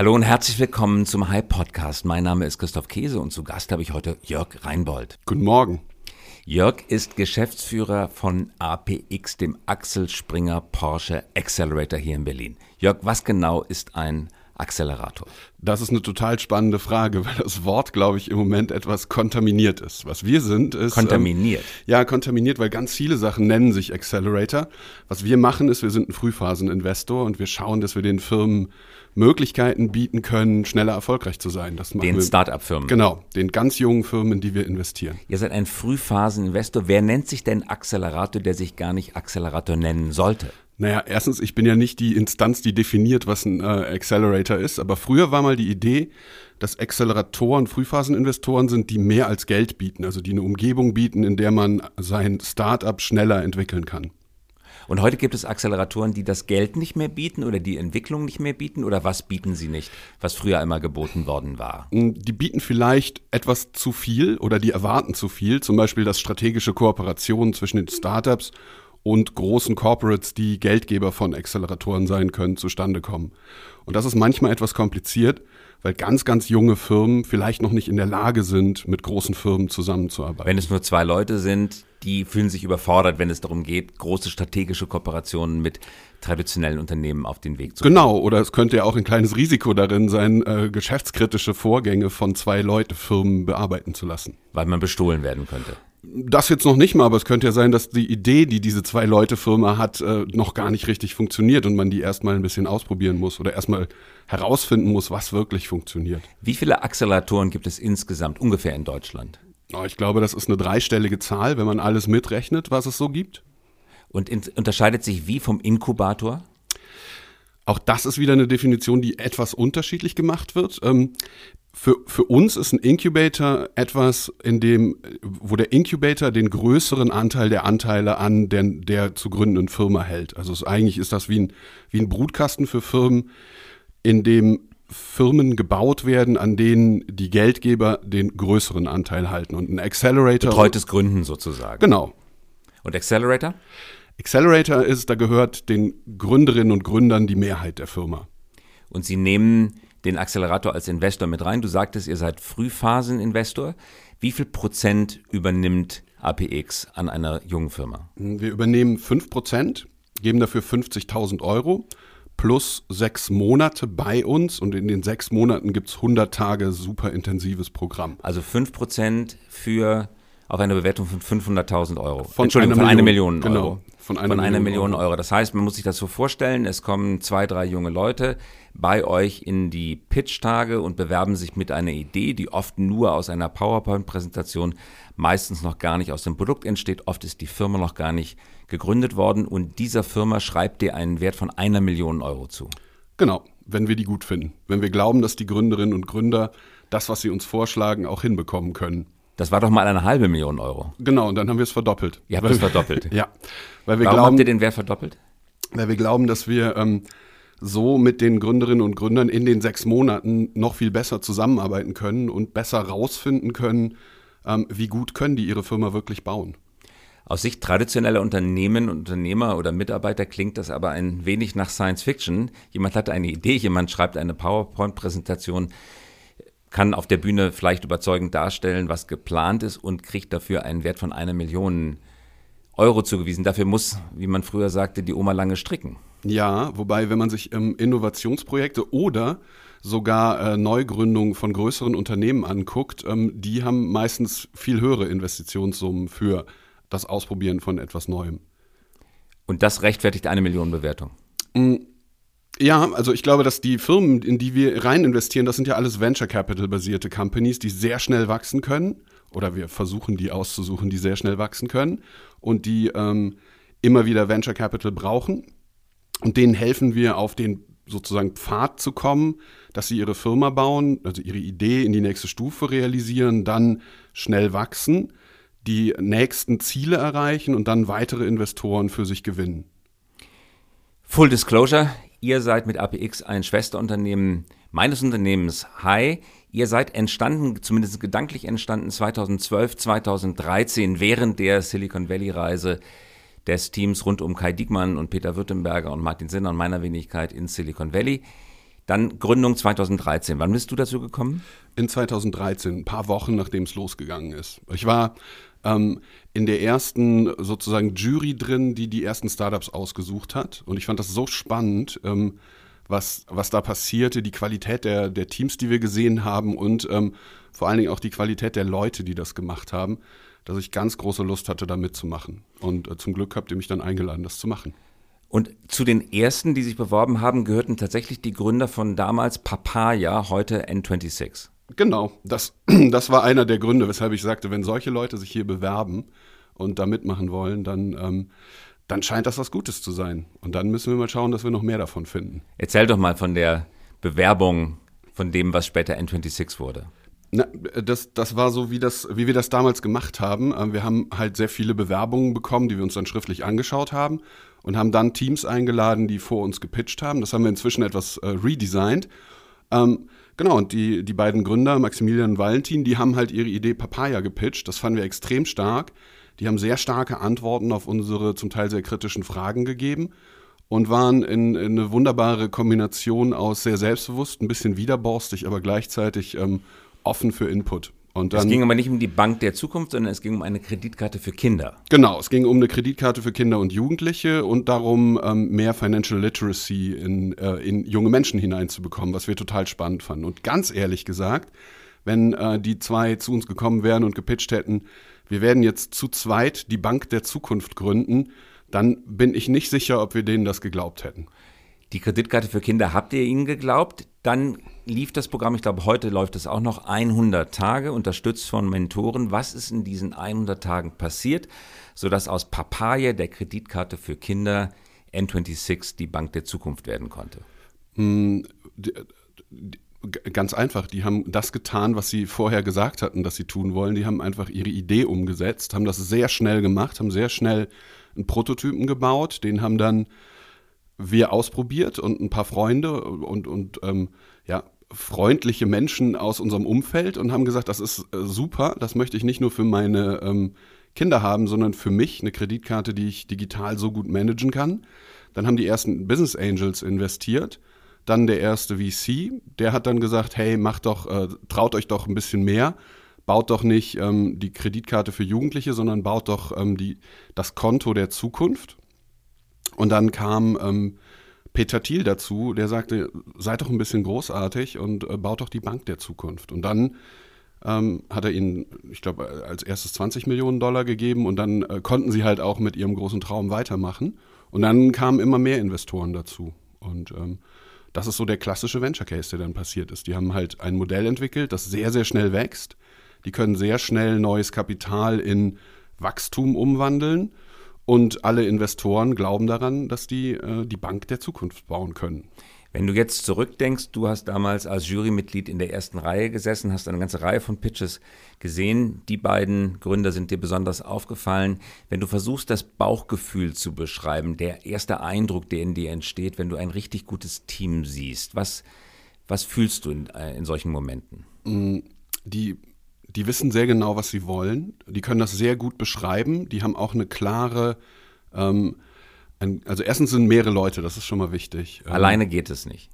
Hallo und herzlich willkommen zum Hype Podcast. Mein Name ist Christoph Käse und zu Gast habe ich heute Jörg Reinbold. Guten Morgen. Jörg ist Geschäftsführer von APX, dem Axel Springer Porsche Accelerator hier in Berlin. Jörg, was genau ist ein Accelerator? Das ist eine total spannende Frage, weil das Wort, glaube ich, im Moment etwas kontaminiert ist. Was wir sind, ist. Kontaminiert? Ähm, ja, kontaminiert, weil ganz viele Sachen nennen sich Accelerator. Was wir machen, ist, wir sind ein Frühphaseninvestor und wir schauen, dass wir den Firmen Möglichkeiten bieten können, schneller erfolgreich zu sein. Das den Start-up-Firmen. Genau, den ganz jungen Firmen, in die wir investieren. Ihr seid ein Frühphaseninvestor. Wer nennt sich denn Accelerator, der sich gar nicht Accelerator nennen sollte? Naja, erstens, ich bin ja nicht die Instanz, die definiert, was ein äh, Accelerator ist, aber früher war mal die Idee, dass Acceleratoren Frühphaseninvestoren sind, die mehr als Geld bieten, also die eine Umgebung bieten, in der man sein Startup schneller entwickeln kann. Und heute gibt es Acceleratoren, die das Geld nicht mehr bieten oder die Entwicklung nicht mehr bieten oder was bieten sie nicht, was früher einmal geboten worden war? Die bieten vielleicht etwas zu viel oder die erwarten zu viel, zum Beispiel dass strategische Kooperationen zwischen den Startups und großen Corporates, die Geldgeber von Acceleratoren sein können, zustande kommen. Und das ist manchmal etwas kompliziert, weil ganz, ganz junge Firmen vielleicht noch nicht in der Lage sind, mit großen Firmen zusammenzuarbeiten. Wenn es nur zwei Leute sind, die fühlen sich überfordert, wenn es darum geht, große strategische Kooperationen mit traditionellen Unternehmen auf den Weg zu bringen. Genau, oder es könnte ja auch ein kleines Risiko darin sein, äh, geschäftskritische Vorgänge von zwei Leute Firmen bearbeiten zu lassen. Weil man bestohlen werden könnte. Das jetzt noch nicht mal, aber es könnte ja sein, dass die Idee, die diese zwei Leute Firma hat, äh, noch gar nicht richtig funktioniert und man die erstmal ein bisschen ausprobieren muss oder erstmal herausfinden muss, was wirklich funktioniert. Wie viele Acceleratoren gibt es insgesamt ungefähr in Deutschland? Oh, ich glaube, das ist eine dreistellige Zahl, wenn man alles mitrechnet, was es so gibt. Und unterscheidet sich wie vom Inkubator? Auch das ist wieder eine Definition, die etwas unterschiedlich gemacht wird. Ähm, für, für uns ist ein Incubator etwas, in dem, wo der Incubator den größeren Anteil der Anteile an der, der zu gründenden Firma hält. Also es, eigentlich ist das wie ein, wie ein Brutkasten für Firmen, in dem Firmen gebaut werden, an denen die Geldgeber den größeren Anteil halten. Und ein Accelerator. Betreutes Gründen sozusagen. Genau. Und Accelerator? Accelerator ist, da gehört den Gründerinnen und Gründern die Mehrheit der Firma. Und Sie nehmen den Accelerator als Investor mit rein. Du sagtest, ihr seid Frühphaseninvestor. Wie viel Prozent übernimmt APX an einer jungen Firma? Wir übernehmen 5 Prozent, geben dafür 50.000 Euro plus sechs Monate bei uns und in den sechs Monaten gibt es 100 Tage super intensives Programm. Also 5 Prozent für auf eine Bewertung von 500.000 Euro. Von Entschuldigung, von einer Million, Million Euro. Genau, von einer, von einer Million, Million Euro. Das heißt, man muss sich das so vorstellen, es kommen zwei, drei junge Leute bei euch in die Pitch-Tage und bewerben sich mit einer Idee, die oft nur aus einer PowerPoint-Präsentation, meistens noch gar nicht aus dem Produkt entsteht. Oft ist die Firma noch gar nicht gegründet worden und dieser Firma schreibt dir einen Wert von einer Million Euro zu. Genau, wenn wir die gut finden. Wenn wir glauben, dass die Gründerinnen und Gründer das, was sie uns vorschlagen, auch hinbekommen können. Das war doch mal eine halbe Million Euro. Genau, und dann haben wir es verdoppelt. Ihr habt es verdoppelt? ja. Weil wir Warum glauben, habt ihr den Wert verdoppelt? Weil wir glauben, dass wir ähm, so mit den Gründerinnen und Gründern in den sechs Monaten noch viel besser zusammenarbeiten können und besser rausfinden können, ähm, wie gut können die ihre Firma wirklich bauen. Aus Sicht traditioneller Unternehmen, Unternehmer oder Mitarbeiter klingt das aber ein wenig nach Science Fiction. Jemand hat eine Idee, jemand schreibt eine PowerPoint-Präsentation, kann auf der Bühne vielleicht überzeugend darstellen, was geplant ist und kriegt dafür einen Wert von einer Million Euro zugewiesen. Dafür muss, wie man früher sagte, die Oma lange stricken. Ja, wobei, wenn man sich ähm, Innovationsprojekte oder sogar äh, Neugründungen von größeren Unternehmen anguckt, ähm, die haben meistens viel höhere Investitionssummen für das Ausprobieren von etwas Neuem. Und das rechtfertigt eine Million Bewertung? Mm, ja, also ich glaube, dass die Firmen, in die wir rein investieren, das sind ja alles Venture Capital basierte Companies, die sehr schnell wachsen können. Oder wir versuchen die auszusuchen, die sehr schnell wachsen können und die ähm, immer wieder Venture Capital brauchen. Und denen helfen wir auf den sozusagen Pfad zu kommen, dass sie ihre Firma bauen, also ihre Idee in die nächste Stufe realisieren, dann schnell wachsen, die nächsten Ziele erreichen und dann weitere Investoren für sich gewinnen. Full Disclosure, ihr seid mit APX ein Schwesterunternehmen meines Unternehmens Hi. Ihr seid entstanden, zumindest gedanklich entstanden 2012, 2013 während der Silicon Valley Reise des Teams rund um Kai Diekmann und Peter Württemberger und Martin Sinner und meiner Wenigkeit in Silicon Valley. Dann Gründung 2013. Wann bist du dazu gekommen? In 2013, ein paar Wochen nachdem es losgegangen ist. Ich war ähm, in der ersten sozusagen Jury drin, die die ersten Startups ausgesucht hat. Und ich fand das so spannend, ähm, was, was da passierte, die Qualität der, der Teams, die wir gesehen haben und ähm, vor allen Dingen auch die Qualität der Leute, die das gemacht haben, dass ich ganz große Lust hatte, da mitzumachen. Und äh, zum Glück habt ihr mich dann eingeladen, das zu machen. Und zu den ersten, die sich beworben haben, gehörten tatsächlich die Gründer von damals Papaya, heute N26. Genau, das, das war einer der Gründe, weshalb ich sagte, wenn solche Leute sich hier bewerben und da mitmachen wollen, dann, ähm, dann scheint das was Gutes zu sein. Und dann müssen wir mal schauen, dass wir noch mehr davon finden. Erzähl doch mal von der Bewerbung von dem, was später N26 wurde. Na, das, das war so, wie, das, wie wir das damals gemacht haben. Ähm, wir haben halt sehr viele Bewerbungen bekommen, die wir uns dann schriftlich angeschaut haben und haben dann Teams eingeladen, die vor uns gepitcht haben. Das haben wir inzwischen etwas äh, redesigned. Ähm, genau, und die, die beiden Gründer, Maximilian und Valentin, die haben halt ihre Idee Papaya gepitcht. Das fanden wir extrem stark. Die haben sehr starke Antworten auf unsere zum Teil sehr kritischen Fragen gegeben und waren in, in eine wunderbare Kombination aus sehr selbstbewusst, ein bisschen widerborstig, aber gleichzeitig ähm, offen für Input. Und dann, es ging aber nicht um die Bank der Zukunft, sondern es ging um eine Kreditkarte für Kinder. Genau, es ging um eine Kreditkarte für Kinder und Jugendliche und darum, ähm, mehr Financial Literacy in, äh, in junge Menschen hineinzubekommen, was wir total spannend fanden. Und ganz ehrlich gesagt, wenn äh, die zwei zu uns gekommen wären und gepitcht hätten, wir werden jetzt zu zweit die Bank der Zukunft gründen, dann bin ich nicht sicher, ob wir denen das geglaubt hätten. Die Kreditkarte für Kinder habt ihr ihnen geglaubt? Dann lief das Programm, ich glaube, heute läuft es auch noch 100 Tage, unterstützt von Mentoren. Was ist in diesen 100 Tagen passiert, sodass aus Papaya, der Kreditkarte für Kinder, N26 die Bank der Zukunft werden konnte? Hm, ganz einfach, die haben das getan, was sie vorher gesagt hatten, dass sie tun wollen. Die haben einfach ihre Idee umgesetzt, haben das sehr schnell gemacht, haben sehr schnell einen Prototypen gebaut, den haben dann wir ausprobiert und ein paar Freunde und, und ähm, ja, freundliche Menschen aus unserem Umfeld und haben gesagt, das ist äh, super, das möchte ich nicht nur für meine ähm, Kinder haben, sondern für mich eine Kreditkarte, die ich digital so gut managen kann. Dann haben die ersten Business Angels investiert. Dann der erste VC, der hat dann gesagt, hey, macht doch, äh, traut euch doch ein bisschen mehr, baut doch nicht ähm, die Kreditkarte für Jugendliche, sondern baut doch ähm, die, das Konto der Zukunft. Und dann kam ähm, Peter Thiel dazu, der sagte, seid doch ein bisschen großartig und äh, baut doch die Bank der Zukunft. Und dann ähm, hat er ihnen, ich glaube, als erstes 20 Millionen Dollar gegeben und dann äh, konnten sie halt auch mit ihrem großen Traum weitermachen. Und dann kamen immer mehr Investoren dazu. Und ähm, das ist so der klassische Venture Case, der dann passiert ist. Die haben halt ein Modell entwickelt, das sehr, sehr schnell wächst. Die können sehr schnell neues Kapital in Wachstum umwandeln und alle Investoren glauben daran, dass die äh, die Bank der Zukunft bauen können. Wenn du jetzt zurückdenkst, du hast damals als Jurymitglied in der ersten Reihe gesessen, hast eine ganze Reihe von Pitches gesehen. Die beiden Gründer sind dir besonders aufgefallen. Wenn du versuchst, das Bauchgefühl zu beschreiben, der erste Eindruck, der in dir entsteht, wenn du ein richtig gutes Team siehst, was, was fühlst du in, äh, in solchen Momenten? Mm, die die wissen sehr genau, was sie wollen. Die können das sehr gut beschreiben. Die haben auch eine klare, ähm, ein, also erstens sind mehrere Leute, das ist schon mal wichtig. Ähm, alleine geht es nicht.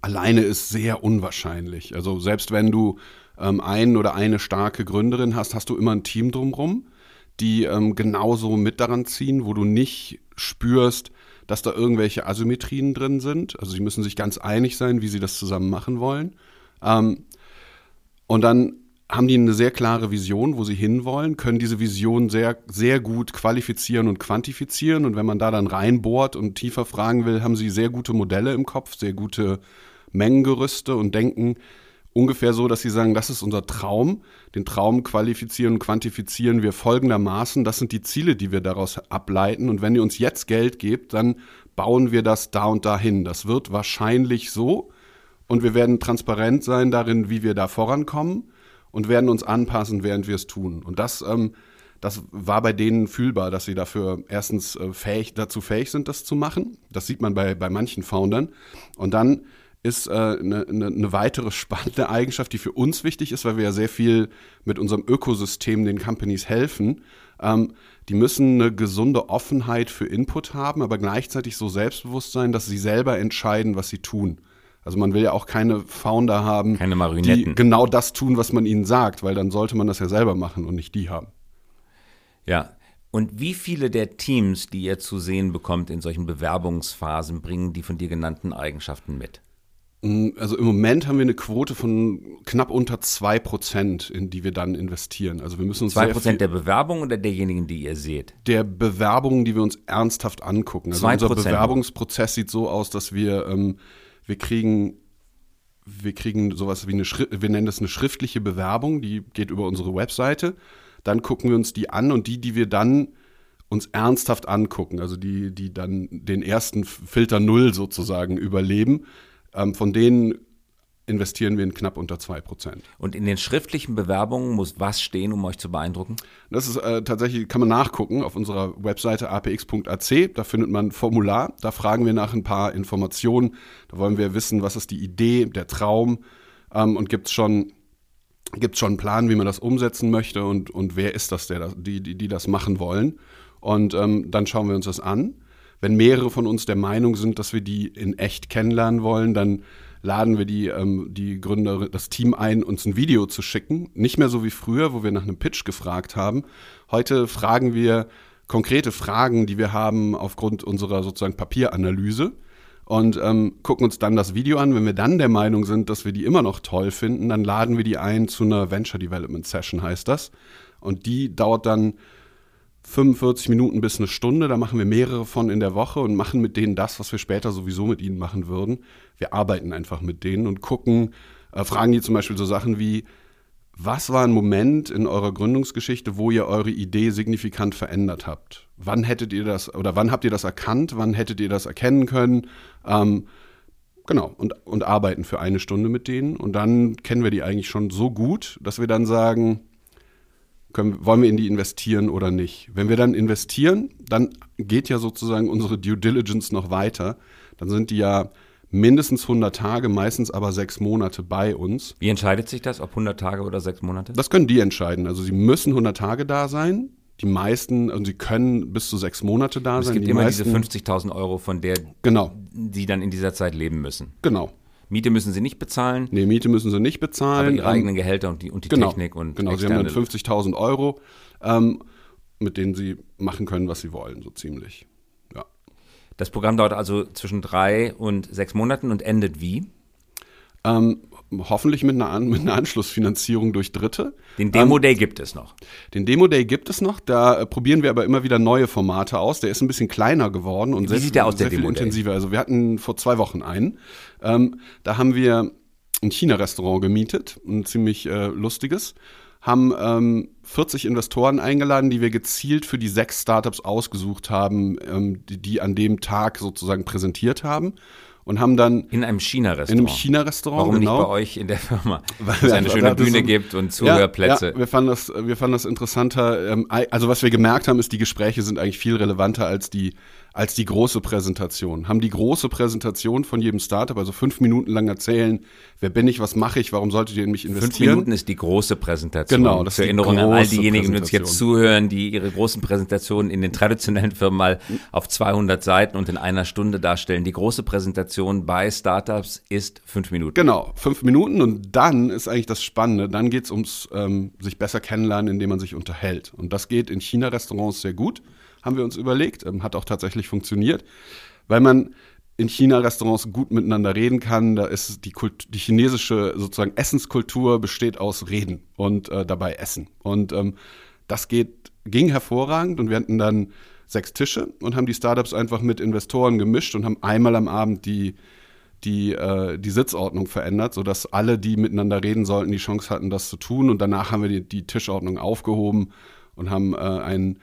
Alleine ist sehr unwahrscheinlich. Also selbst wenn du ähm, einen oder eine starke Gründerin hast, hast du immer ein Team drumherum, die ähm, genauso mit daran ziehen, wo du nicht spürst, dass da irgendwelche Asymmetrien drin sind. Also sie müssen sich ganz einig sein, wie sie das zusammen machen wollen. Ähm, und dann haben die eine sehr klare Vision, wo sie hinwollen, können diese Vision sehr, sehr gut qualifizieren und quantifizieren. Und wenn man da dann reinbohrt und tiefer fragen will, haben sie sehr gute Modelle im Kopf, sehr gute Mengengerüste und denken ungefähr so, dass sie sagen, das ist unser Traum. Den Traum qualifizieren und quantifizieren wir folgendermaßen. Das sind die Ziele, die wir daraus ableiten. Und wenn ihr uns jetzt Geld gebt, dann bauen wir das da und dahin. Das wird wahrscheinlich so. Und wir werden transparent sein darin, wie wir da vorankommen und werden uns anpassen, während wir es tun. Und das, ähm, das war bei denen fühlbar, dass sie dafür erstens äh, fähig, dazu fähig sind, das zu machen. Das sieht man bei, bei manchen Foundern. Und dann ist eine äh, ne, ne weitere spannende Eigenschaft, die für uns wichtig ist, weil wir ja sehr viel mit unserem Ökosystem den Companies helfen. Ähm, die müssen eine gesunde Offenheit für Input haben, aber gleichzeitig so selbstbewusst sein, dass sie selber entscheiden, was sie tun. Also man will ja auch keine Founder haben, Keine die genau das tun, was man ihnen sagt, weil dann sollte man das ja selber machen und nicht die haben. Ja. Und wie viele der Teams, die ihr zu sehen bekommt in solchen Bewerbungsphasen, bringen die von dir genannten Eigenschaften mit? Mm, Also im Moment haben wir eine Quote von knapp unter zwei Prozent, in die wir dann investieren. Also wir müssen uns Zwei sehr Prozent viel der Bewerbung oder derjenigen, die ihr seht? der Bewerbungen, die wir uns ernsthaft angucken. Also Zwei unser Prozent. Bewerbungsprozess sieht so aus, dass wir ähm, wir kriegen wir kriegen sowas wie eine wir nennen das eine schriftliche Bewerbung, die geht über unsere Webseite. Dann gucken wir uns die an und die, die wir dann uns ernsthaft angucken, also die, die dann den ersten Filter Null sozusagen überleben, ähm, von denen investieren wir in knapp unter zwei Prozent. Und in den schriftlichen Bewerbungen muss was stehen, um euch zu beeindrucken? Das ist äh, tatsächlich, kann man nachgucken auf unserer Webseite apx.ac. Da findet man ein Formular. Da fragen wir nach ein paar Informationen. Da wollen wir wissen, was ist die Idee, der Traum ähm, und gibt es schon, gibt's schon einen Plan, wie man das umsetzen möchte und, und wer ist das, der, das- die, die, die das machen wollen. Und ähm, dann schauen wir uns das an. Wenn mehrere von uns der Meinung sind, dass wir die in echt kennenlernen wollen, dann laden wir die, ähm, die Gründer, das Team ein, uns ein Video zu schicken. Nicht mehr so wie früher, wo wir nach einem Pitch gefragt haben. Heute fragen wir konkrete Fragen, die wir haben aufgrund unserer sozusagen Papieranalyse und ähm, gucken uns dann das Video an. Wenn wir dann der Meinung sind, dass wir die immer noch toll finden, dann laden wir die ein zu einer Venture Development Session, heißt das. Und die dauert dann 45 Minuten bis eine Stunde. Da machen wir mehrere von in der Woche und machen mit denen das, was wir später sowieso mit ihnen machen würden. Wir arbeiten einfach mit denen und gucken, äh, fragen die zum Beispiel so Sachen wie, was war ein Moment in eurer Gründungsgeschichte, wo ihr eure Idee signifikant verändert habt? Wann hättet ihr das oder wann habt ihr das erkannt? Wann hättet ihr das erkennen können? Ähm, genau, und, und arbeiten für eine Stunde mit denen. Und dann kennen wir die eigentlich schon so gut, dass wir dann sagen, können, wollen wir in die investieren oder nicht? Wenn wir dann investieren, dann geht ja sozusagen unsere Due Diligence noch weiter. Dann sind die ja mindestens 100 Tage, meistens aber sechs Monate bei uns. Wie entscheidet sich das, ob 100 Tage oder sechs Monate? Das können die entscheiden. Also sie müssen 100 Tage da sein. Die meisten, und sie können bis zu sechs Monate da es sein. gibt die immer meisten, diese 50.000 Euro, von der Genau, die dann in dieser Zeit leben müssen. genau. Miete müssen sie nicht bezahlen, Nee, Miete müssen sie nicht aber bezahlen. ihre Ähm, eigenen Gehälter und die, und die genau, Technik und Genau, sie haben dann externe- 50.000 Euro, ähm, mit denen sie machen können, was sie wollen, so ziemlich. Ja. Das Programm dauert also zwischen drei und sechs Monaten und endet wie? Ähm, hoffentlich mit einer, An mit einer Anschlussfinanzierung durch Dritte. Den Demo-Day gibt es noch. Den Demo Day gibt es noch, da äh, probieren wir aber immer wieder neue Formate aus. Der ist ein bisschen kleiner geworden und Wie sehr, sieht der aus, der sehr viel Demo Day? intensiver. Also wir hatten vor zwei Wochen einen. Ähm, da haben wir ein China-Restaurant gemietet, ein ziemlich äh, lustiges. Haben ähm, 40 Investoren eingeladen, die wir gezielt für die sechs Startups ausgesucht haben, ähm, die, die an dem Tag sozusagen präsentiert haben. Und haben dann In einem in China-Restaurant. einem China-Restaurant, Warum genau. nicht bei euch in der Firma? Weil es eine schöne Bühne so- gibt und Zuhörplätze. Ja, ja, wir, fanden das, wir fanden das interessanter. Ähm, also was wir gemerkt haben, ist, die Gespräche sind eigentlich viel relevanter als die, als die große Präsentation. Haben die große Präsentation von jedem Startup, also fünf Minuten lang erzählen, wer bin ich, was mache ich, warum solltet ihr in mich Fünf investieren? Minuten ist die große Präsentation. Genau, das Zur ist die Erinnerung an all diejenigen, die uns jetzt zuhören, die ihre großen Präsentationen in den traditionellen Firmen mal auf 200 Seiten und in einer Stunde darstellen. Die große Präsentation bei Startups ist fünf Minuten. Genau, fünf Minuten und dann ist eigentlich das Spannende. Dann geht es ums ähm, sich besser kennenlernen, indem man sich unterhält. Und das geht in China-Restaurants sehr gut, haben wir uns überlegt. Ähm, hat auch tatsächlich funktioniert, weil man in China-Restaurants gut miteinander reden kann. Da ist die, Kult die chinesische sozusagen Essenskultur besteht aus Reden und äh, dabei Essen. Und ähm, das geht, ging hervorragend und wir hatten dann sechs Tische und haben die Startups einfach mit Investoren gemischt und haben einmal am Abend die die, äh, die Sitzordnung verändert, sodass alle, die miteinander reden sollten, die Chance hatten, das zu tun. Und danach haben wir die, die Tischordnung aufgehoben und haben äh, ein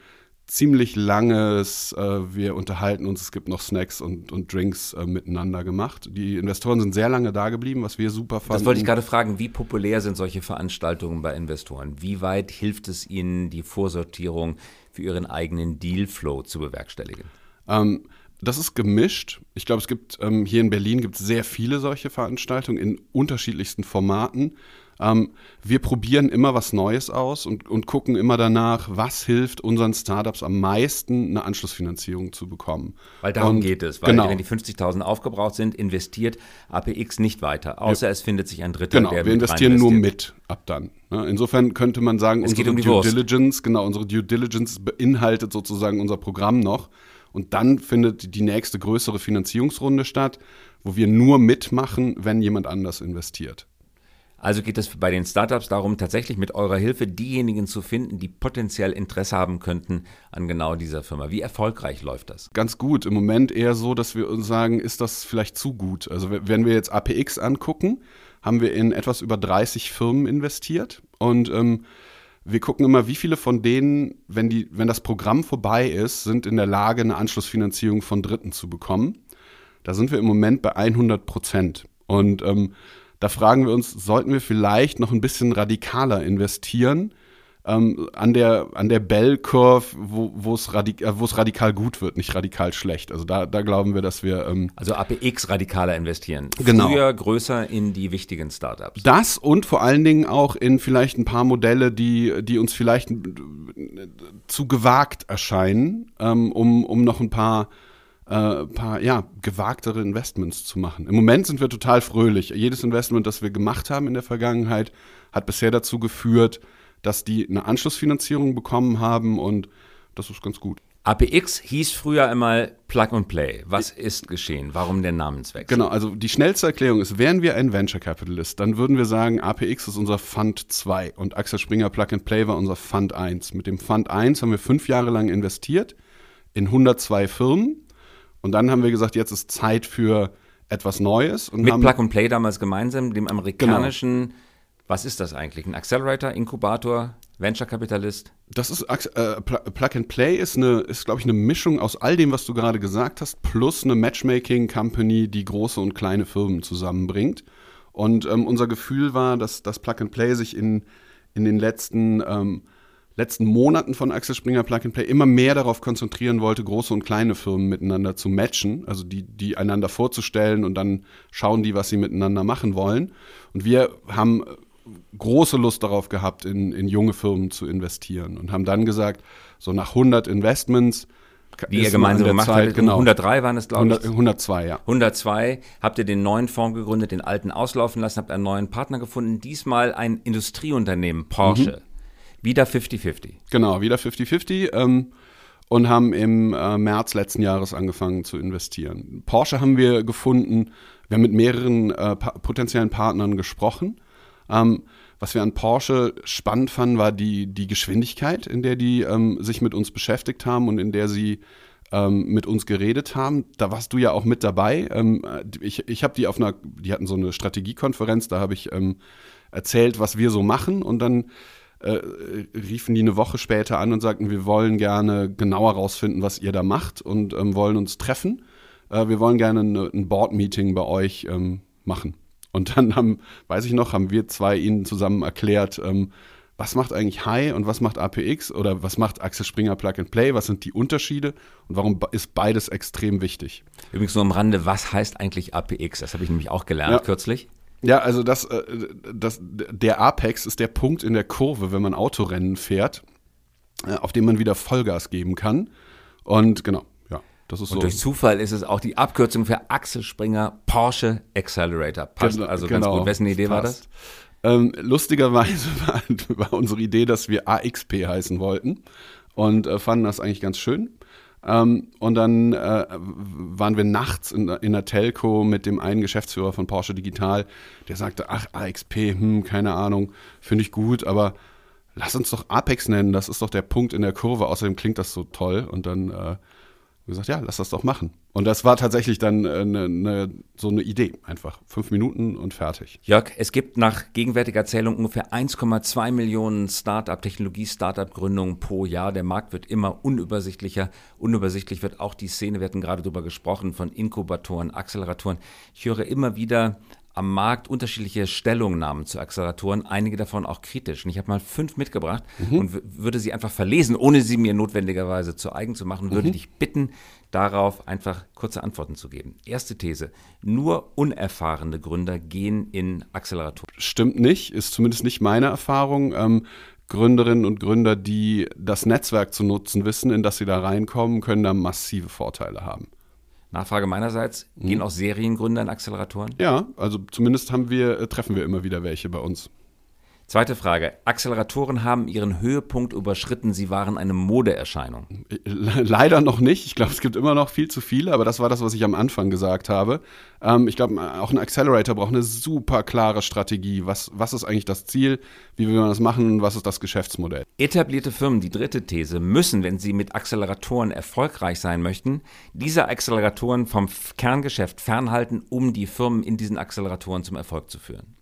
ziemlich langes, äh, wir unterhalten uns, es gibt noch Snacks und, und Drinks äh, miteinander gemacht. Die Investoren sind sehr lange da geblieben, was wir super fanden. Das wollte ich gerade fragen, wie populär sind solche Veranstaltungen bei Investoren? Wie weit hilft es ihnen, die Vorsortierung für ihren eigenen Dealflow zu bewerkstelligen? Ähm, das ist gemischt. Ich glaube, es gibt ähm, hier in Berlin gibt es sehr viele solche Veranstaltungen in unterschiedlichsten Formaten. Ähm, wir probieren immer was Neues aus und, und gucken immer danach, was hilft unseren Startups am meisten, eine Anschlussfinanzierung zu bekommen. Weil darum und, geht es. Weil genau. wenn die 50.000 aufgebraucht sind, investiert APX nicht weiter, außer ja. es findet sich ein Dritter, genau, der wir investieren nur mit ab dann. Ne? Insofern könnte man sagen, es unsere um Due Wurst. Diligence, genau, unsere Due Diligence beinhaltet sozusagen unser Programm noch. Und dann findet die nächste größere Finanzierungsrunde statt, wo wir nur mitmachen, wenn jemand anders investiert. Also geht es bei den Startups darum, tatsächlich mit eurer Hilfe diejenigen zu finden, die potenziell Interesse haben könnten an genau dieser Firma. Wie erfolgreich läuft das? Ganz gut. Im Moment eher so, dass wir uns sagen, ist das vielleicht zu gut? Also wenn wir jetzt APX angucken, haben wir in etwas über 30 Firmen investiert und ähm, wir gucken immer, wie viele von denen, wenn, die, wenn das Programm vorbei ist, sind in der Lage, eine Anschlussfinanzierung von Dritten zu bekommen. Da sind wir im Moment bei 100 Prozent. Und ähm, da fragen wir uns, sollten wir vielleicht noch ein bisschen radikaler investieren ähm, an der, an der Bell Curve, wo es radik äh, radikal gut wird, nicht radikal schlecht. Also da, da glauben wir, dass wir. Ähm, also APX radikaler investieren. Genau. Früher größer in die wichtigen Startups. Das und vor allen Dingen auch in vielleicht ein paar Modelle, die, die uns vielleicht zu gewagt erscheinen, ähm, um, um noch ein paar äh, paar ja, gewagtere Investments zu machen. Im Moment sind wir total fröhlich. Jedes Investment, das wir gemacht haben in der Vergangenheit, hat bisher dazu geführt, dass die eine Anschlussfinanzierung bekommen haben und das ist ganz gut. APX hieß früher einmal Plug and Play. Was ist geschehen? Warum der Namenswechsel? Genau, also die schnellste Erklärung ist, wären wir ein Venture Capitalist, dann würden wir sagen, APX ist unser Fund 2 und Axel Springer Plug and Play war unser Fund 1. Mit dem Fund 1 haben wir fünf Jahre lang investiert in 102 Firmen und dann haben wir gesagt, jetzt ist Zeit für etwas Neues. Und Mit haben, Plug and Play damals gemeinsam, dem amerikanischen, genau. was ist das eigentlich? Ein Accelerator, Inkubator, Venture Capitalist? Das ist äh, Plug and Play ist eine, ist glaube ich eine Mischung aus all dem, was du gerade gesagt hast, plus eine Matchmaking Company, die große und kleine Firmen zusammenbringt. Und ähm, unser Gefühl war, dass das Plug and Play sich in in den letzten ähm, letzten Monaten von Axel Springer Plug and Play immer mehr darauf konzentrieren wollte, große und kleine Firmen miteinander zu matchen, also die, die einander vorzustellen und dann schauen die, was sie miteinander machen wollen. Und wir haben große Lust darauf gehabt, in, in junge Firmen zu investieren und haben dann gesagt, so nach 100 Investments, wie ihr gemeinsam gemacht Zeit, habt. Genau. 103 waren es, glaube ich. 102, ja. 102 habt ihr den neuen Fonds gegründet, den alten auslaufen lassen, habt einen neuen Partner gefunden, diesmal ein Industrieunternehmen, Porsche. Mhm. Wieder 50-50. Genau, wieder 50-50. Ähm, und haben im äh, März letzten Jahres angefangen zu investieren. Porsche haben wir gefunden, wir haben mit mehreren äh, pa potenziellen Partnern gesprochen. Ähm, was wir an Porsche spannend fanden, war die, die Geschwindigkeit, in der die ähm, sich mit uns beschäftigt haben und in der sie ähm, mit uns geredet haben. Da warst du ja auch mit dabei. Ähm, ich ich habe die auf einer, die hatten so eine Strategiekonferenz, da habe ich ähm, erzählt, was wir so machen und dann äh, riefen die eine Woche später an und sagten, wir wollen gerne genauer rausfinden, was ihr da macht und ähm, wollen uns treffen. Äh, wir wollen gerne eine, ein Board-Meeting bei euch ähm, machen. Und dann haben, weiß ich noch, haben wir zwei ihnen zusammen erklärt, ähm, was macht eigentlich High und was macht APX oder was macht Axel Springer Plug and Play, was sind die Unterschiede und warum ist beides extrem wichtig. Übrigens nur am Rande, was heißt eigentlich APX? Das habe ich nämlich auch gelernt ja. kürzlich. Ja, also das, äh, das, der Apex ist der Punkt in der Kurve, wenn man Autorennen fährt, äh, auf dem man wieder Vollgas geben kann. Und genau, ja, das ist Und so. durch Zufall ist es auch die Abkürzung für Axel Springer Porsche Accelerator. Passt Genau, also genau, ganz gut. Wessen Idee war das? passt. Ähm, lustigerweise war, war unsere Idee, dass wir AXP heißen wollten und äh, fanden das eigentlich ganz schön. Ähm, und dann äh, waren wir nachts in, in der Telco mit dem einen Geschäftsführer von Porsche Digital, der sagte, ach, AXP, hm, keine Ahnung, finde ich gut, aber lass uns doch Apex nennen, das ist doch der Punkt in der Kurve, außerdem klingt das so toll. Und dann äh, gesagt, ja, lass das doch machen. Und das war tatsächlich dann äh, ne, ne, so eine Idee, einfach fünf Minuten und fertig. Jörg, es gibt nach gegenwärtiger Zählung ungefähr 1,2 Millionen Start-up, Technologie-Start-up-Gründungen pro Jahr. Der Markt wird immer unübersichtlicher. Unübersichtlich wird auch die Szene, wir hatten gerade darüber gesprochen, von Inkubatoren, Acceleratoren. Ich höre immer wieder am Markt unterschiedliche Stellungnahmen zu Acceleratoren, einige davon auch kritisch. Und ich habe mal fünf mitgebracht mhm. und würde sie einfach verlesen, ohne sie mir notwendigerweise zu eigen zu machen, würde mhm. dich bitten, darauf einfach kurze Antworten zu geben. Erste These. Nur unerfahrene Gründer gehen in Acceleratoren. Stimmt nicht, ist zumindest nicht meine Erfahrung. Ähm, Gründerinnen und Gründer, die das Netzwerk zu nutzen wissen, in das sie da reinkommen, können da massive Vorteile haben. Nachfrage meinerseits, gehen mhm. auch Seriengründer in Acceleratoren? Ja, also zumindest haben wir, äh, treffen wir immer wieder welche bei uns. Zweite Frage. Acceleratoren haben ihren Höhepunkt überschritten. Sie waren eine Modeerscheinung. Leider noch nicht. Ich glaube, es gibt immer noch viel zu viele, aber das war das, was ich am Anfang gesagt habe. Ähm, ich glaube, auch ein Accelerator braucht eine super klare Strategie. Was, was ist eigentlich das Ziel? Wie will man das machen? Was ist das Geschäftsmodell? Etablierte Firmen, die dritte These, müssen, wenn sie mit Acceleratoren erfolgreich sein möchten, diese Acceleratoren vom Kerngeschäft fernhalten, um die Firmen in diesen Acceleratoren zum Erfolg zu führen.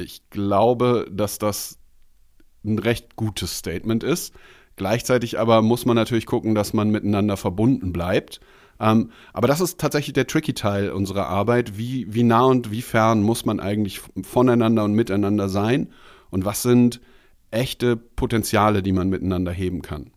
Ich glaube, dass das ein recht gutes Statement ist. Gleichzeitig aber muss man natürlich gucken, dass man miteinander verbunden bleibt. Ähm, aber das ist tatsächlich der tricky Teil unserer Arbeit. Wie, wie nah und wie fern muss man eigentlich voneinander und miteinander sein? Und was sind echte Potenziale, die man miteinander heben kann?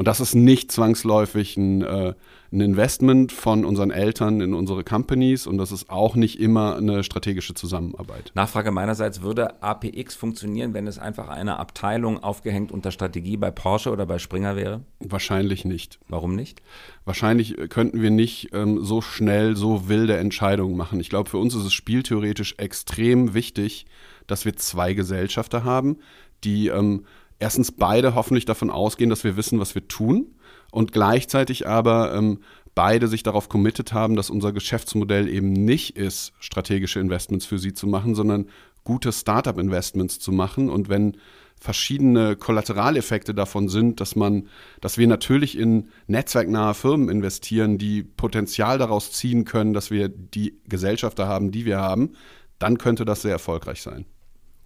Und das ist nicht zwangsläufig ein, äh, ein Investment von unseren Eltern in unsere Companies und das ist auch nicht immer eine strategische Zusammenarbeit. Nachfrage meinerseits, würde APX funktionieren, wenn es einfach eine Abteilung aufgehängt unter Strategie bei Porsche oder bei Springer wäre? Wahrscheinlich nicht. Warum nicht? Wahrscheinlich könnten wir nicht ähm, so schnell so wilde Entscheidungen machen. Ich glaube, für uns ist es spieltheoretisch extrem wichtig, dass wir zwei Gesellschafter haben, die ähm, erstens beide hoffentlich davon ausgehen, dass wir wissen, was wir tun und gleichzeitig aber ähm, beide sich darauf committed haben, dass unser Geschäftsmodell eben nicht ist, strategische Investments für sie zu machen, sondern gute Startup-Investments zu machen. Und wenn verschiedene Kollateraleffekte davon sind, dass man, dass wir natürlich in netzwerknahe Firmen investieren, die Potenzial daraus ziehen können, dass wir die Gesellschafter haben, die wir haben, dann könnte das sehr erfolgreich sein.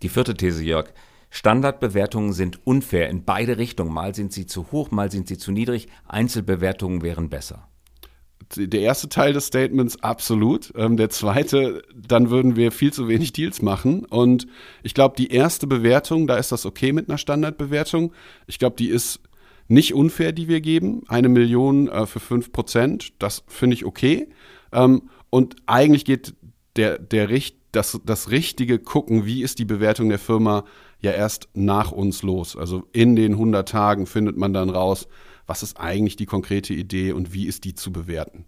Die vierte These, Jörg. Standardbewertungen sind unfair in beide Richtungen. Mal sind sie zu hoch, mal sind sie zu niedrig. Einzelbewertungen wären besser. Der erste Teil des Statements absolut. Ähm, der zweite, dann würden wir viel zu wenig Deals machen. Und ich glaube, die erste Bewertung, da ist das okay mit einer Standardbewertung. Ich glaube, die ist nicht unfair, die wir geben. Eine Million äh, für fünf Prozent, das finde ich okay. Ähm, und eigentlich geht der, der Richt, das, das richtige Gucken, wie ist die Bewertung der Firma, ja erst nach uns los. Also in den 100 Tagen findet man dann raus, was ist eigentlich die konkrete Idee und wie ist die zu bewerten.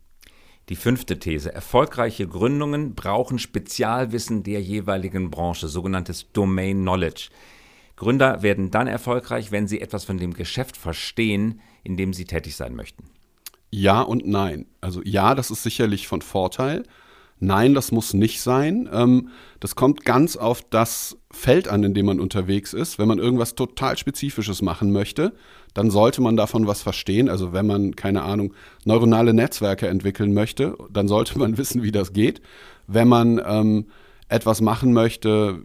Die fünfte These. Erfolgreiche Gründungen brauchen Spezialwissen der jeweiligen Branche, sogenanntes Domain Knowledge. Gründer werden dann erfolgreich, wenn sie etwas von dem Geschäft verstehen, in dem sie tätig sein möchten. Ja und nein. Also ja, das ist sicherlich von Vorteil. Nein, das muss nicht sein. Ähm, das kommt ganz auf das Feld an, in dem man unterwegs ist. Wenn man irgendwas total Spezifisches machen möchte, dann sollte man davon was verstehen. Also wenn man, keine Ahnung, neuronale Netzwerke entwickeln möchte, dann sollte man wissen, wie das geht. Wenn man ähm, etwas machen möchte,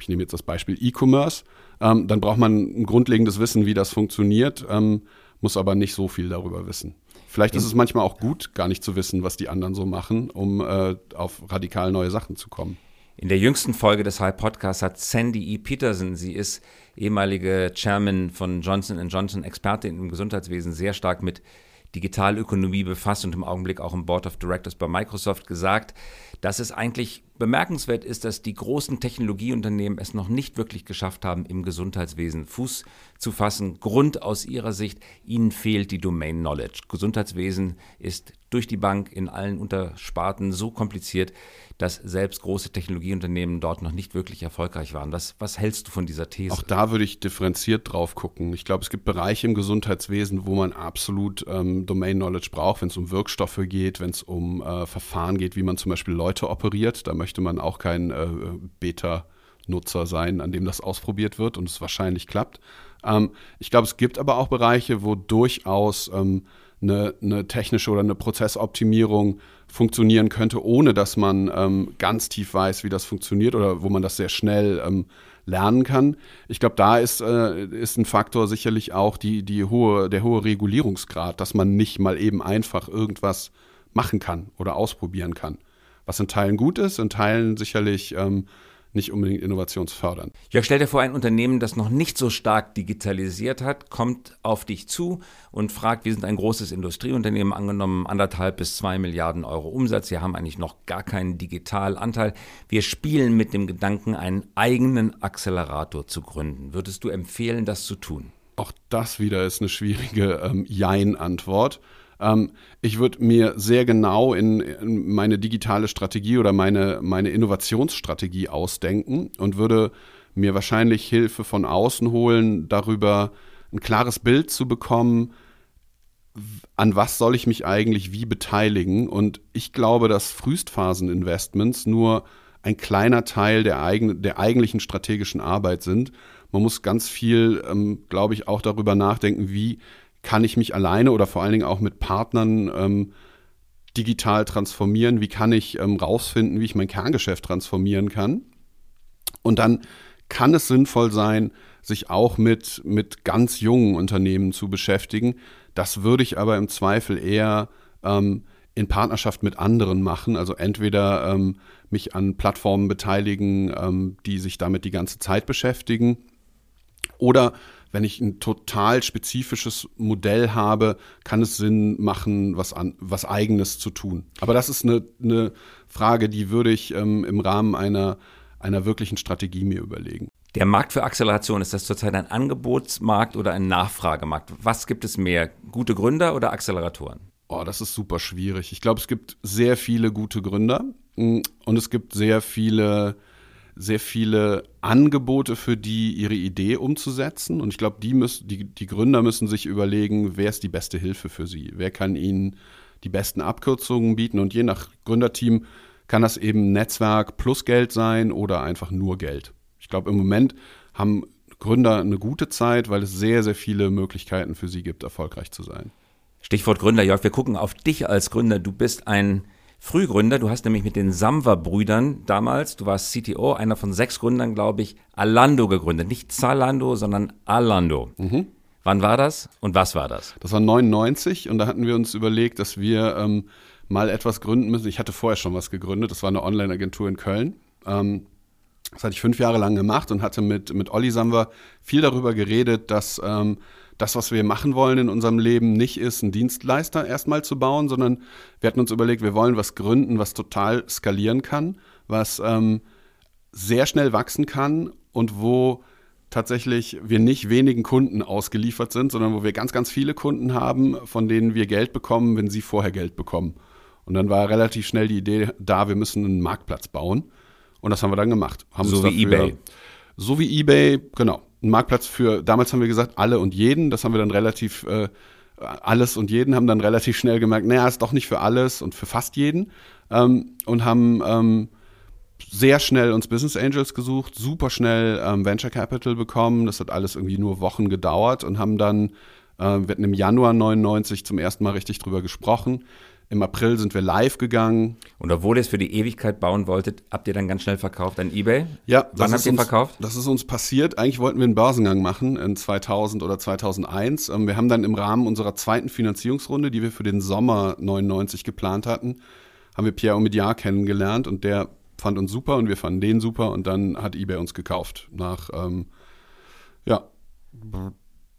ich nehme jetzt das Beispiel E-Commerce, ähm, dann braucht man ein grundlegendes Wissen, wie das funktioniert, ähm, muss aber nicht so viel darüber wissen. Vielleicht ist es manchmal auch gut, gar nicht zu wissen, was die anderen so machen, um äh, auf radikal neue Sachen zu kommen. In der jüngsten Folge des High Podcasts hat Sandy E. Peterson, sie ist ehemalige Chairman von Johnson Johnson, Expertin im Gesundheitswesen, sehr stark mit Digitalökonomie befasst und im Augenblick auch im Board of Directors bei Microsoft gesagt, dass es eigentlich bemerkenswert ist, dass die großen Technologieunternehmen es noch nicht wirklich geschafft haben, im Gesundheitswesen Fuß zu fassen. Grund aus ihrer Sicht, ihnen fehlt die Domain Knowledge. Gesundheitswesen ist durch die Bank in allen Untersparten so kompliziert, dass selbst große Technologieunternehmen dort noch nicht wirklich erfolgreich waren. Was, was hältst du von dieser These? Auch da würde ich differenziert drauf gucken. Ich glaube, es gibt Bereiche im Gesundheitswesen, wo man absolut ähm, Domain Knowledge braucht, wenn es um Wirkstoffe geht, wenn es um äh, Verfahren geht, wie man zum Beispiel Leute operiert. Da möchte man auch kein äh, Beta-Nutzer sein, an dem das ausprobiert wird und es wahrscheinlich klappt. Ähm, ich glaube, es gibt aber auch Bereiche, wo durchaus ähm, eine, eine, technische oder eine Prozessoptimierung funktionieren könnte, ohne dass man ähm, ganz tief weiß, wie das funktioniert oder wo man das sehr schnell ähm, lernen kann. Ich glaube, da ist, äh, ist ein Faktor sicherlich auch die, die hohe, der hohe Regulierungsgrad, dass man nicht mal eben einfach irgendwas machen kann oder ausprobieren kann. was in Teilen gut ist, in Teilen sicherlich ähm, nicht unbedingt innovationsfördernd. Jörg, stell dir vor, ein Unternehmen, das noch nicht so stark digitalisiert hat, kommt auf dich zu und fragt, wir sind ein großes Industrieunternehmen, angenommen anderthalb bis zwei Milliarden Euro Umsatz. Wir haben eigentlich noch gar keinen Digitalanteil. Wir spielen mit dem Gedanken, einen eigenen Accelerator zu gründen. Würdest du empfehlen, das zu tun? Auch das wieder ist eine schwierige ähm, Jein-Antwort. Ähm, ich würde mir sehr genau in, in, meine digitale Strategie oder meine, meine Innovationsstrategie ausdenken und würde mir wahrscheinlich Hilfe von außen holen, darüber ein klares Bild zu bekommen, an was soll ich mich eigentlich wie beteiligen. Und ich glaube, dass Frühstphasen-Investments nur ein kleiner Teil der, eigen, der eigentlichen strategischen Arbeit sind. Man muss ganz viel, ähm, glaube ich, auch darüber nachdenken, wie kann ich mich alleine oder vor allen Dingen auch mit Partnern ähm, digital transformieren? Wie kann ich ähm, rausfinden, wie ich mein Kerngeschäft transformieren kann? Und dann kann es sinnvoll sein, sich auch mit, mit ganz jungen Unternehmen zu beschäftigen. Das würde ich aber im Zweifel eher ähm, in Partnerschaft mit anderen machen. Also entweder ähm, mich an Plattformen beteiligen, ähm, die sich damit die ganze Zeit beschäftigen, oder wenn ich ein total spezifisches Modell habe, kann es Sinn machen, was, an, was eigenes zu tun. Aber das ist eine, eine Frage, die würde ich ähm, im Rahmen einer, einer wirklichen Strategie mir überlegen. Der Markt für Acceleration, ist das zurzeit ein Angebotsmarkt oder ein Nachfragemarkt? Was gibt es mehr? Gute Gründer oder Acceleratoren? Oh, das ist super schwierig. Ich glaube, es gibt sehr viele gute Gründer mm, und es gibt sehr viele sehr viele Angebote für die, ihre Idee umzusetzen. Und ich glaube, die, die, die Gründer müssen sich überlegen, wer ist die beste Hilfe für sie? Wer kann ihnen die besten Abkürzungen bieten? Und je nach Gründerteam kann das eben Netzwerk plus Geld sein oder einfach nur Geld. Ich glaube, im Moment haben Gründer eine gute Zeit, weil es sehr, sehr viele Möglichkeiten für sie gibt, erfolgreich zu sein. Stichwort Gründer, Jörg, wir gucken auf dich als Gründer. Du bist ein Frühgründer. Du hast nämlich mit den Samwer-Brüdern damals, du warst CTO, einer von sechs Gründern, glaube ich, Alando gegründet. Nicht Zalando, sondern Alando. Mhm. Wann war das und was war das? Das war 99 und da hatten wir uns überlegt, dass wir ähm, mal etwas gründen müssen. Ich hatte vorher schon was gegründet. Das war eine Online-Agentur in Köln. Ähm, das hatte ich fünf Jahre lang gemacht und hatte mit, mit Olli Samwer viel darüber geredet, dass ähm, das, was wir machen wollen in unserem Leben, nicht ist, einen Dienstleister erstmal zu bauen, sondern wir hatten uns überlegt, wir wollen was gründen, was total skalieren kann, was ähm, sehr schnell wachsen kann und wo tatsächlich wir nicht wenigen Kunden ausgeliefert sind, sondern wo wir ganz, ganz viele Kunden haben, von denen wir Geld bekommen, wenn sie vorher Geld bekommen. Und dann war relativ schnell die Idee da, wir müssen einen Marktplatz bauen. Und das haben wir dann gemacht. Haben so wie dafür, eBay. So wie eBay, genau ein Marktplatz für, damals haben wir gesagt, alle und jeden. Das haben wir dann relativ, äh, alles und jeden haben dann relativ schnell gemerkt, naja, ist doch nicht für alles und für fast jeden. Ähm, und haben ähm, sehr schnell uns Business Angels gesucht, super schnell ähm, Venture Capital bekommen. Das hat alles irgendwie nur Wochen gedauert und haben dann, äh, wir hatten im Januar 99 zum ersten Mal richtig drüber gesprochen. Im April sind wir live gegangen. Und obwohl ihr es für die Ewigkeit bauen wolltet, habt ihr dann ganz schnell verkauft an eBay? Ja. Wann habt ihr uns, verkauft? Das ist uns passiert. Eigentlich wollten wir einen Börsengang machen in 2000 oder 2001. Ähm, wir haben dann im Rahmen unserer zweiten Finanzierungsrunde, die wir für den Sommer 99 geplant hatten, haben wir Pierre Omidyar kennengelernt und der fand uns super und wir fanden den super und dann hat eBay uns gekauft. Nach, ähm, ja,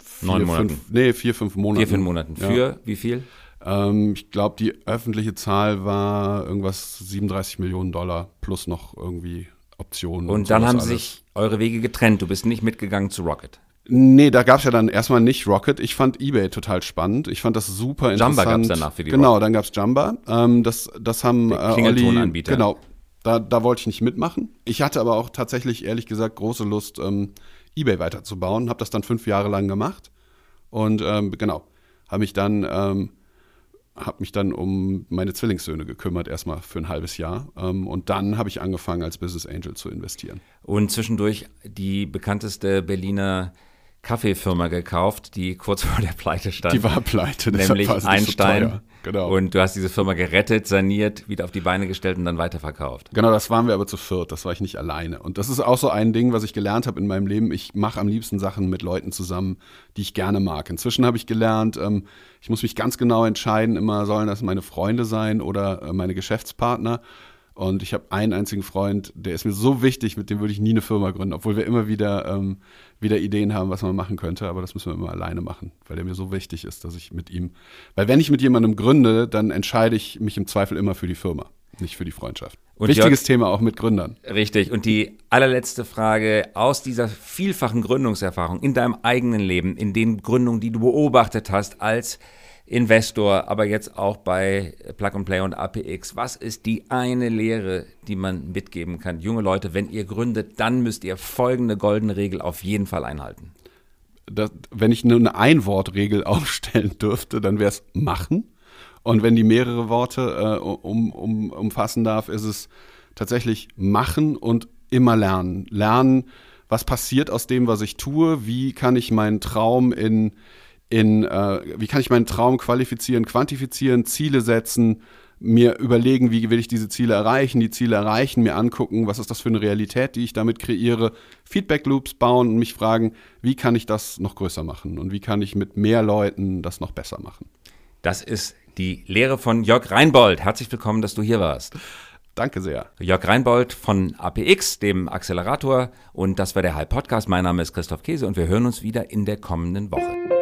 vier, Neun Monaten. Fünf, nee, vier, fünf Monaten. Vier, fünf Monaten. Für ja. wie viel? Ähm, ich glaube, die öffentliche Zahl war irgendwas 37 Millionen Dollar plus noch irgendwie Optionen. Und, und dann haben alles. sich eure Wege getrennt. Du bist nicht mitgegangen zu Rocket. Nee, da gab es ja dann erstmal nicht Rocket. Ich fand eBay total spannend. Ich fand das super interessant. Jumba gab es danach für die Genau, Rocket. dann gab es Jumba. Ähm, das, das haben Der äh, Olli, Genau, da, da wollte ich nicht mitmachen. Ich hatte aber auch tatsächlich, ehrlich gesagt, große Lust, ähm, eBay weiterzubauen. Habe das dann fünf Jahre lang gemacht. Und ähm, genau, habe mich dann ähm, habe mich dann um meine Zwillingssöhne gekümmert, erstmal für ein halbes Jahr. Ähm, und dann habe ich angefangen, als Business Angel zu investieren. Und zwischendurch die bekannteste Berliner Kaffeefirma gekauft, die kurz vor der Pleite stand. Die war pleite, nämlich Einstein. So genau. Und du hast diese Firma gerettet, saniert, wieder auf die Beine gestellt und dann weiterverkauft. Genau, das waren wir aber zu viert, das war ich nicht alleine. Und das ist auch so ein Ding, was ich gelernt habe in meinem Leben. Ich mache am liebsten Sachen mit Leuten zusammen, die ich gerne mag. Inzwischen habe ich gelernt, ähm, ich muss mich ganz genau entscheiden, immer sollen das meine Freunde sein oder äh, meine Geschäftspartner. Und ich habe einen einzigen Freund, der ist mir so wichtig, mit dem würde ich nie eine Firma gründen, obwohl wir immer wieder, ähm, wieder Ideen haben, was man machen könnte, aber das müssen wir immer alleine machen, weil der mir so wichtig ist, dass ich mit ihm, weil wenn ich mit jemandem gründe, dann entscheide ich mich im Zweifel immer für die Firma, nicht für die Freundschaft. Und Wichtiges Jörg, Thema auch mit Gründern. Richtig. Und die allerletzte Frage aus dieser vielfachen Gründungserfahrung in deinem eigenen Leben, in den Gründungen, die du beobachtet hast als Investor, aber jetzt auch bei Plug and Play und APX. Was ist die eine Lehre, die man mitgeben kann? Junge Leute, wenn ihr gründet, dann müsst ihr folgende goldene Regel auf jeden Fall einhalten. Das, wenn ich nur eine Einwortregel aufstellen dürfte, dann wäre es machen. Und wenn die mehrere Worte äh, um, um, umfassen darf, ist es tatsächlich machen und immer lernen. Lernen, was passiert aus dem, was ich tue, wie kann ich meinen Traum in in, äh, wie kann ich meinen Traum qualifizieren, quantifizieren, Ziele setzen, mir überlegen, wie will ich diese Ziele erreichen, die Ziele erreichen, mir angucken, was ist das für eine Realität, die ich damit kreiere, Feedback Loops bauen und mich fragen, wie kann ich das noch größer machen und wie kann ich mit mehr Leuten das noch besser machen. Das ist die Lehre von Jörg Reinbold. Herzlich willkommen, dass du hier warst. Danke sehr. Jörg Reinbold von APX, dem Accelerator. Und das war der Hype Podcast. Mein Name ist Christoph Käse und wir hören uns wieder in der kommenden Woche.